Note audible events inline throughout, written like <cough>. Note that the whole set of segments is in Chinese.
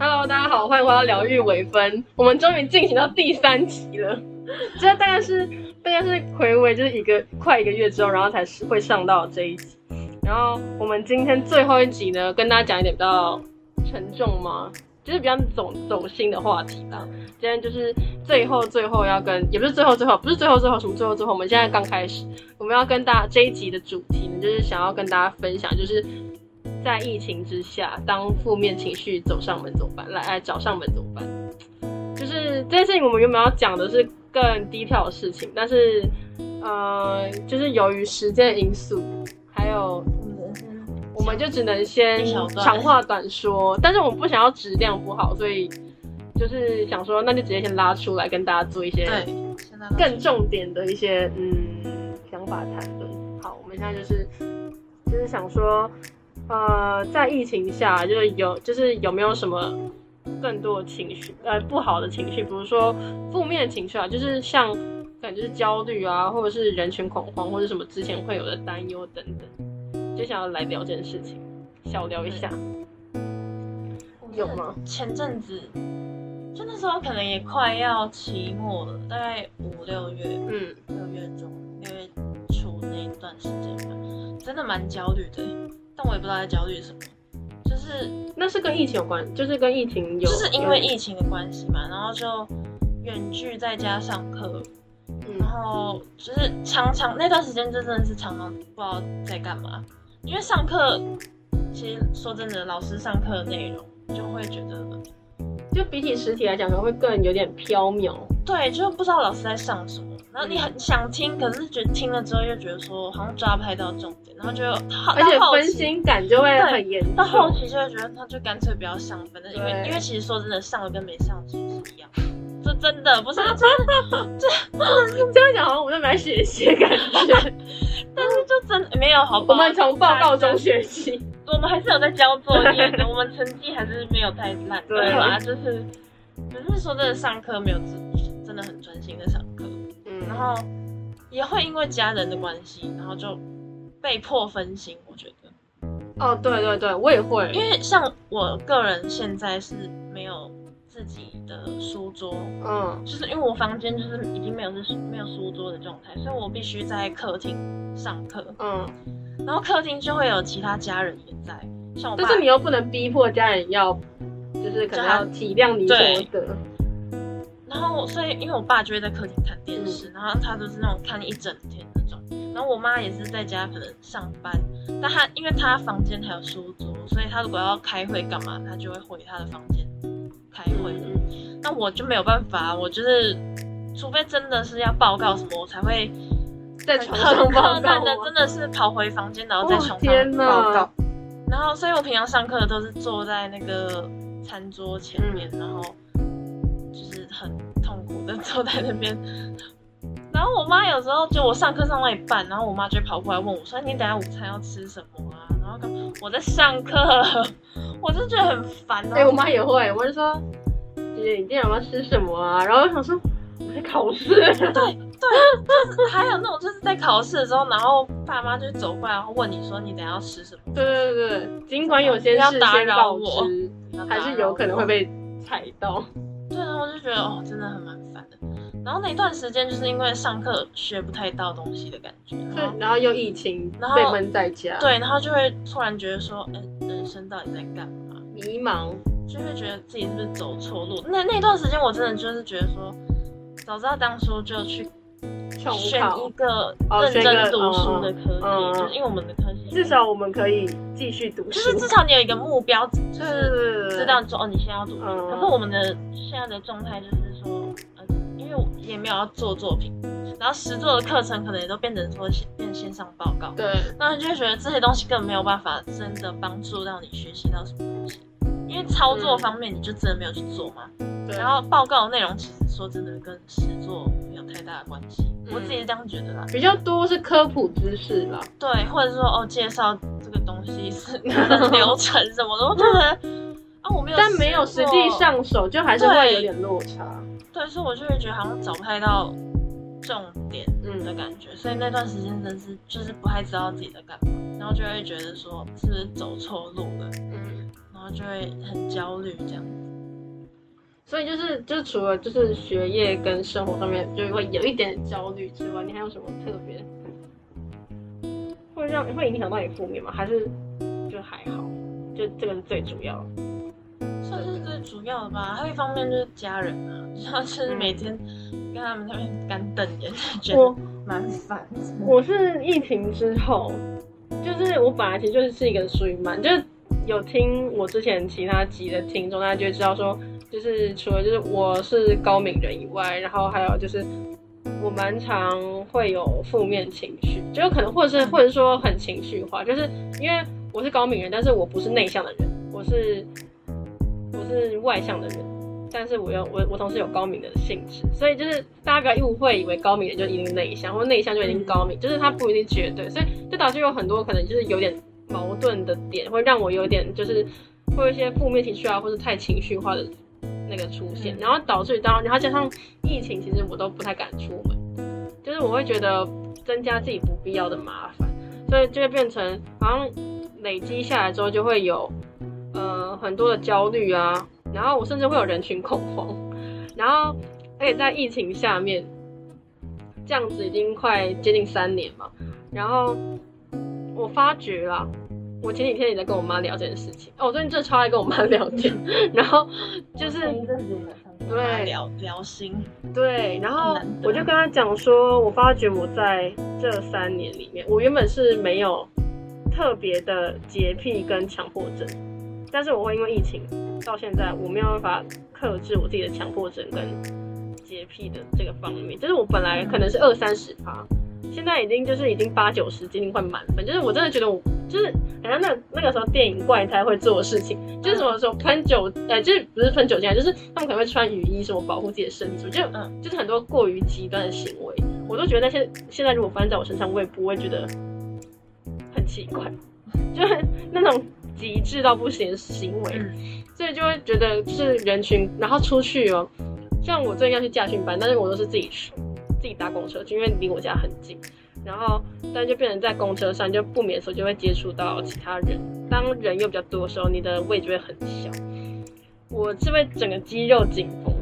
Hello，大家好，欢迎回到疗愈微分。我们终于进行到第三集了，这大概是大概是回味就是一个快一个月之后，然后才是会上到这一集。然后我们今天最后一集呢，跟大家讲一点比较沉重吗？就是比较走走心的话题啦。今天就是最后最后要跟，也不是最后最后，不是最后最后什么最后最后，我们现在刚开始，我们要跟大家这一集的主题呢，就是想要跟大家分享，就是在疫情之下，当负面情绪走上门怎么办？来来找上门怎么办？就是这件事情，我们原本要讲的是更低调的事情，但是呃，就是由于时间因素，还有们就只能先长话短说，但是我们不想要质量不好，所以就是想说，那就直接先拉出来跟大家做一些更重点的一些嗯想法谈论。好，我们现在就是就是想说，呃，在疫情下，就是有就是有没有什么更多的情绪，呃，不好的情绪，比如说负面的情绪啊，就是像感觉是焦虑啊，或者是人群恐慌，或者什么之前会有的担忧等等，就想要来聊这件事情，小聊一下。有吗？前阵子就那时候可能也快要期末了，大概五六月、嗯，六月中、六月初那一段时间吧，真的蛮焦虑的，但我也不知道在焦虑什么，就是那是跟疫情有关，就是跟疫情有，就是因为疫情的关系嘛，然后就远距在家上课，然嗯后就是常常那段时间就真的是常常不知道在干嘛，因为上课其实说真的，老师上课的内容就会觉得就比起实体来讲，可能会更有点飘渺。对，就是不知道老师在上什么，然后你很想听，可是觉得听了之后又觉得说好像抓不太到重点，然后就好而且分心感就会很严重。到后期就会觉得那就干脆不要上，反正因为因为其实说真的，上了跟没上真的不是真的，这样讲好像 <laughs> 我们在买写写感觉。但是就真的没有好不我？们从报告中学习，我们还是有在交作业的，我们成绩还是没有太烂，对对吧？就是只是说真的，上课没有真真的很专心的上课，嗯，然后也会因为家人的关系，然后就被迫分心。我觉得，哦，对对对，我也会，因为像我个人现在是没有自己的书桌，嗯就是因为我房间就是已经没有是没有书桌的状态，所以我必须在客厅上课，嗯，然后客厅就会有其他家人也在，像我爸但是你又不能逼迫家人要，就是可能要体谅你什么的。然后，所以因为我爸就会在客厅看电视，然后他都是那种看一整天那种。然后我妈也是在家可能上班，但她因为她房间还有书桌，所以她如果要开会干嘛，她就会回她的房间开会。的，那我就没有办法，我就是除非真的是要报告什么，我才会在很床上报告吗的真的是跑回房间，然后在哇床天上报告。然后，所以我平常上课都是坐在那个餐桌前面，然后就是很痛苦的坐在那边。然后我妈有时候就我上课上到一半，然后我妈就跑过来问我说：“你等下午餐要吃什么啊？”然后跟我在上课，我就觉得很烦。哎、我妈也会，我就说，姐姐，你今天有没有吃什么啊？然后我想说，我在考试。<laughs> 对对，就是还有那种就是在考试的时候，然后爸妈就走过来，然后问你说：“你等下要吃什么对对对对，尽管有些事先打扰告我知，？”还是有可能会被踩到。对，然后我就觉得哦，真的很蛮烦的。然后那段时间就是因为上课学不太到东西的感觉，对，然后又疫情然后被闷在家，，对，然后就会突然觉得说，哎，人生到底在干嘛？迷茫。就会觉得自己是不是走错路？那那段时间我真的就是觉得说，早知道当初就去选一个哦认真读书的科系，嗯嗯就是因为我们的科系至少我们可以继续读书，就是至少你有一个目标，就是是知道说哦，你现在要读书。嗯可是我们的现在的状态就是也没有要做作品，然后实作的课程可能也都变成说线变线上报告，对，那你就会觉得这些东西根本没有办法真的帮助到你学习到什么东西，因为操作方面你就真的没有去做嘛。对然后报告的内容其实说真的跟实作没有太大的关系，嗯我自己是这样觉得啦。比较多是科普知识啦。对，或者说哦介绍这个东西是流程什么的，我觉得啊我没有，但没有实际。上手，就还是会有点落差。对，所以我就会觉得好像找不太到重点嗯的感觉，所以那段时间真是就是不太知道自己在干嘛，然后就会觉得说是不是走错路了，嗯，然后就会很焦虑这样。所以就是就是除了就是学业跟生活上面就会有一点焦虑之外，你还有什么特别会让会影响到你负面吗？还是就还好？就这个是最主要的。算是最主要的吧，还有一方面就是家人啊，然后就是每天跟他们那边干瞪眼，觉我得蛮烦。我是疫情之后，就是我本来其实就是是一个属于蛮，就是有听我之前其他集的听众，大家就会知道说，就是除了就是我是高敏人以外，然后还有就是我蛮常会有负面情绪，就是可能或者是或者说很情绪化，就是因为我是高敏人，但是我不是内向的人，我是我是外向的人。但是我又我我同时有高敏的性质，所以就是大家不要误会，以为高敏人就一定内向，或内向就一定高敏，就是它不一定绝对，所以就导致有很多可能就是有点矛盾的点，会让我有点就是会有一些负面情绪啊，或者太情绪化的那个出现，然后导致当然后加上疫情，其实我都不太敢出门，就是我会觉得增加自己不必要的麻烦，所以就会变成好像累积下来之后就会有呃很多的焦虑啊。然后我甚至会有人群恐慌，然后而且在疫情下面，这样子已经快接近三年嘛，然后我发觉啦，我前几天也在跟我妈聊这件事情，哦，我最近真的超爱跟我妈 <laughs> 聊天，然后就是对聊聊心，对，然后我就跟她讲说，我发觉我在这三年里面，我原本是没有特别的洁癖跟强迫症，但是我会因为疫情。到现在我没有办法克制我自己的强迫症跟洁癖的这个方面，就是我本来可能是二三十趴，现在已经就是已经八九十，接近快满分。就是我真的觉得我就是好像那那个时候电影怪胎会做的事情，就是什么时候喷酒，呃，就是不是喷酒精，就是他们可能会穿雨衣什么保护自己的身体，就嗯，就是很多过于极端的行为，我都觉得那些现在如果发生在我身上，我也不会觉得很奇怪，<laughs> 就是那种极致到不行的行为。嗯所以就会觉得是人群，然后出去哦，像我最近要去驾训班，但是我都是自己去，自己搭公车去，因为离我家很近。然后，但就变成在公车上就不免说就会接触到其他人，当人又比较多的时候，你的胃就会很小。我是会整个肌肉紧绷，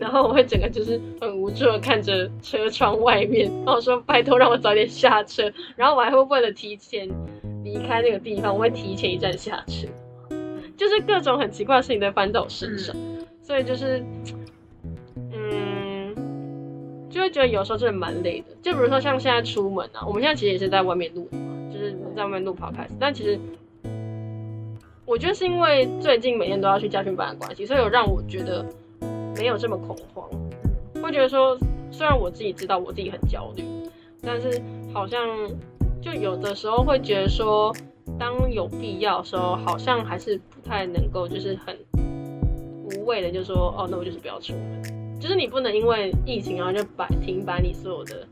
然后我会整个就是很无助的看着车窗外面，然后说拜托让我早点下车，然后我还会为了提前离开那个地方，我会提前一站下车。就是各种很奇怪的事情都翻在我身上，嗯、所以就是，嗯，就会觉得有时候真的蛮累的。就比如说像现在出门啊，我们现在其实也是在外面录的嘛，就是在外面录 podcast。但其实我觉得是因为最近每天都要去家训班的关系，所以有让我觉得没有这么恐慌。会觉得说，虽然我自己知道我自己很焦虑，但是好像就有的时候会觉得说。当有必要的时候，好像还是不太能够，就是很无谓的就说哦，那我就是不要出门。就是你不能因为疫情然后就摆停摆你所有的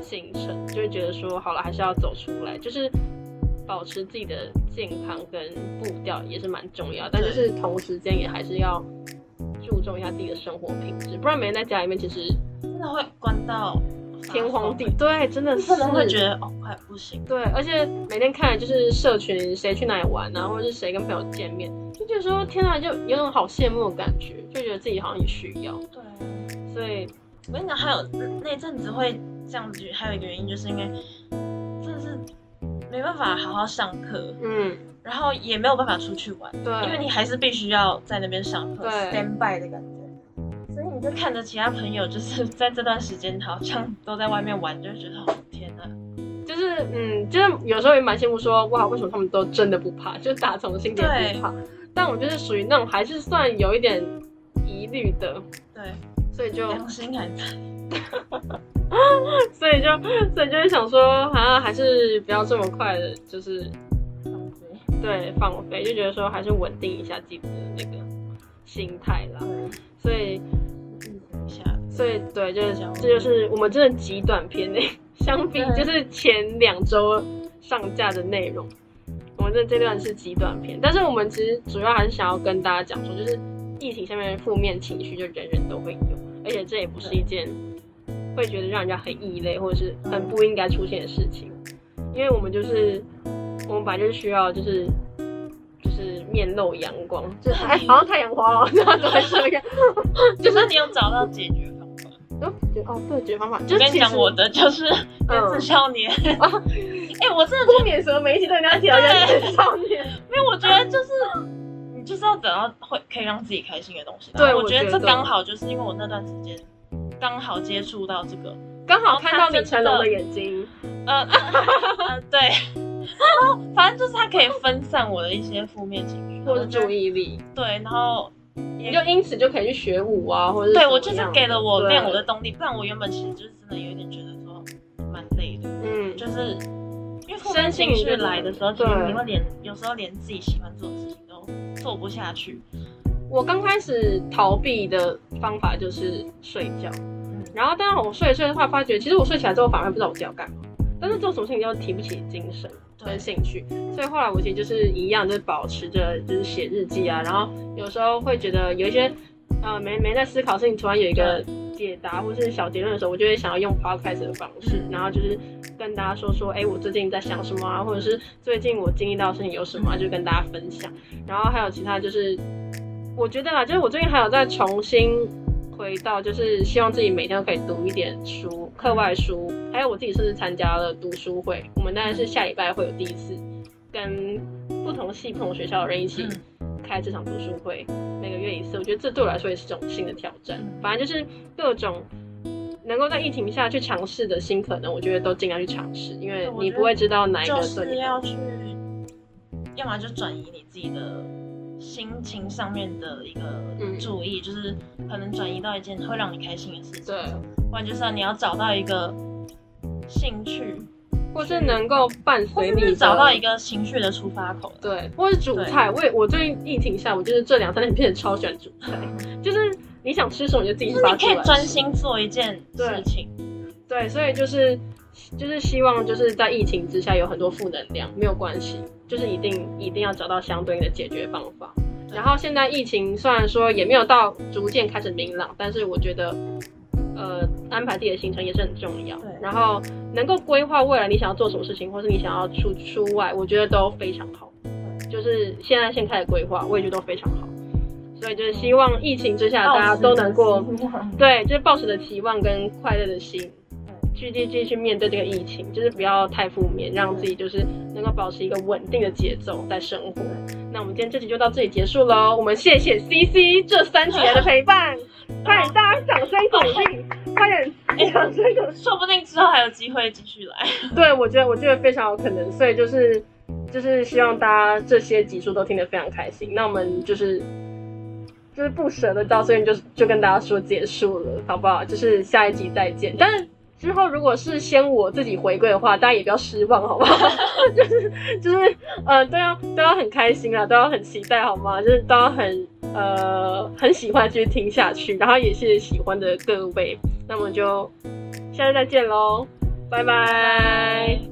行程，就会觉得说好了，还是要走出来，就是保持自己的健康跟步调也是蛮重要。但就是同时间也还是要注重一下自己的生活品质，不然每天在家里面其实真的会关到。天荒地对，真的是可能会觉得哦，快不行。对，而且每天看就是社群谁去哪里玩啊，或者是谁跟朋友见面，就觉得说天啊，就有种好羡慕的感觉，就觉得自己好像也需要。对，所以我跟你讲，还有那阵子会这样子，还有一个原因就是因为真的是没办法好好上课，嗯，然后也没有办法出去玩，对，因为你还是必须要在那边上课对，stand by 的感觉。就看着其他朋友，就是 <laughs> 在这段时间好像都在外面玩，就会觉得哦天哪，就是嗯，就是有时候也蛮羡慕说哇，为什么他们都真的不怕，就打从心底不怕。但我就是属于那种还是算有一点疑虑的，对，所以就良心还在，<laughs> 所以就所以就是想说，好像还是不要这么快的，就是放飞，对放飞，就觉得说还是稳定一下自己的那个心态啦。所以，所以对，就是想这就是我们真的极短篇诶，<laughs> 相比就是前两周上架的内容，我们这这段是极短篇。但是我们其实主要还是想要跟大家讲说，就是疫情下面负面情绪，就人人都会有。而且这也不是一件会觉得让人家很异类或者是很不应该出现的事情，因为我们就是我们本来就是需要就是就是面露阳光，就是哎好像太阳花哦，这样子会这样，就 <laughs> 是 <laughs> 你有找到解决。哦对哦对，解决方法。就我跟你讲，我的就是原子少年。啊 <laughs> 哎、我真的不免什么每一集都跟大家提到原子少年，因为我觉得就是你就是要等到会可以让自己开心的东西。对我觉得这刚好就是因为我那段时间刚好接触到这个，刚好看到你成龙的眼睛，呃 <laughs> 呃对，然后反正就是它可以分散我的一些负面情绪，或者注意力，对，然后你就因此就可以去学舞啊，或者是对我就是给了我练舞的动力，不然我原本其实就是真的有一点觉得说蛮累的，嗯，就是因为负面情绪来的时候，其实对你会连有时候连自己喜欢做的事情都做不下去。我刚开始逃避的方法就是睡觉，嗯，然后但是我睡一睡的话，发觉其实我睡起来之后反而不知道我自己要干嘛，但是做什么事情都提不起精神跟兴趣，所以后来我其实就是一样，就是保持着就是写日记啊，然后有时候会觉得有一些呃没没在思考的事情，突然有一个解答或是小结论的时候，我就会想要用 podcast 的方式，嗯。然后就是跟大家说说，哎、我最近在想什么啊，或者是最近我经历到的事情有什么、啊，就跟大家分享。然后还有其他就是，我觉得啦，就是我最近还有在重新回到，就是希望自己每天都可以读一点书，课外书，还有我自己甚至参加了读书会。我们当然是下礼拜会有第一次跟不同系、不同学校的人一起开这场读书会，每个月一次。我觉得这对我来说也是一种新的挑战。反正就是各种能够在疫情下去尝试的新可能，我觉得都尽量去尝试，因为你不会知道哪一个就对你是要去，要么就转移你自己的心情上面的一个嗯。注意，就是可能转移到一件会让你开心的事情，对，不然就是你要找到一个兴趣，或是能够伴随你找到一个情绪的出发口。对，或是煮菜。我也我最近疫情下，我就是这两三天变得超喜欢煮菜，<laughs> 就是你想吃什么你就自己就是你可以专心做一件事情，对，所以就是就是希望就是在疫情之下有很多负能量没有关系，就是一定一定要找到相对应的解决方法。然后现在疫情虽然说也没有到逐渐开始明朗，但是我觉得呃安排自己的行程也是很重要对。然后能够规划未来你想要做什么事情，或是你想要出出外，我觉得都非常好。就是现在先开始规划，我也觉得都非常好。所以就是希望疫情之下大家都能够对，就是抱持着期望跟快乐的心，去继继续面对这个疫情，就是不要太负面，让自己就是能够保持一个稳定的节奏在生活。那我们今天这集就到这里结束喽，我们谢谢 CC 这三集来的陪伴，快点大家掌声鼓励，快点掌声鼓励。说不定之后还有机会继续来。对，我觉得我觉得非常有可能，所以就是就是希望大家这些集数都听得非常开心。那我们就是就是不舍得到这边就就跟大家说结束了，好不好？就是下一集再见。但是之后如果是先我自己回归的话，大家也不要失望，好不好？<laughs> 就是就是呃都要都要很开心啊，都要很期待，好吗？就是都要很呃很喜欢继续听下去，然后也谢谢喜欢的各位。那么就下次再见喽，拜拜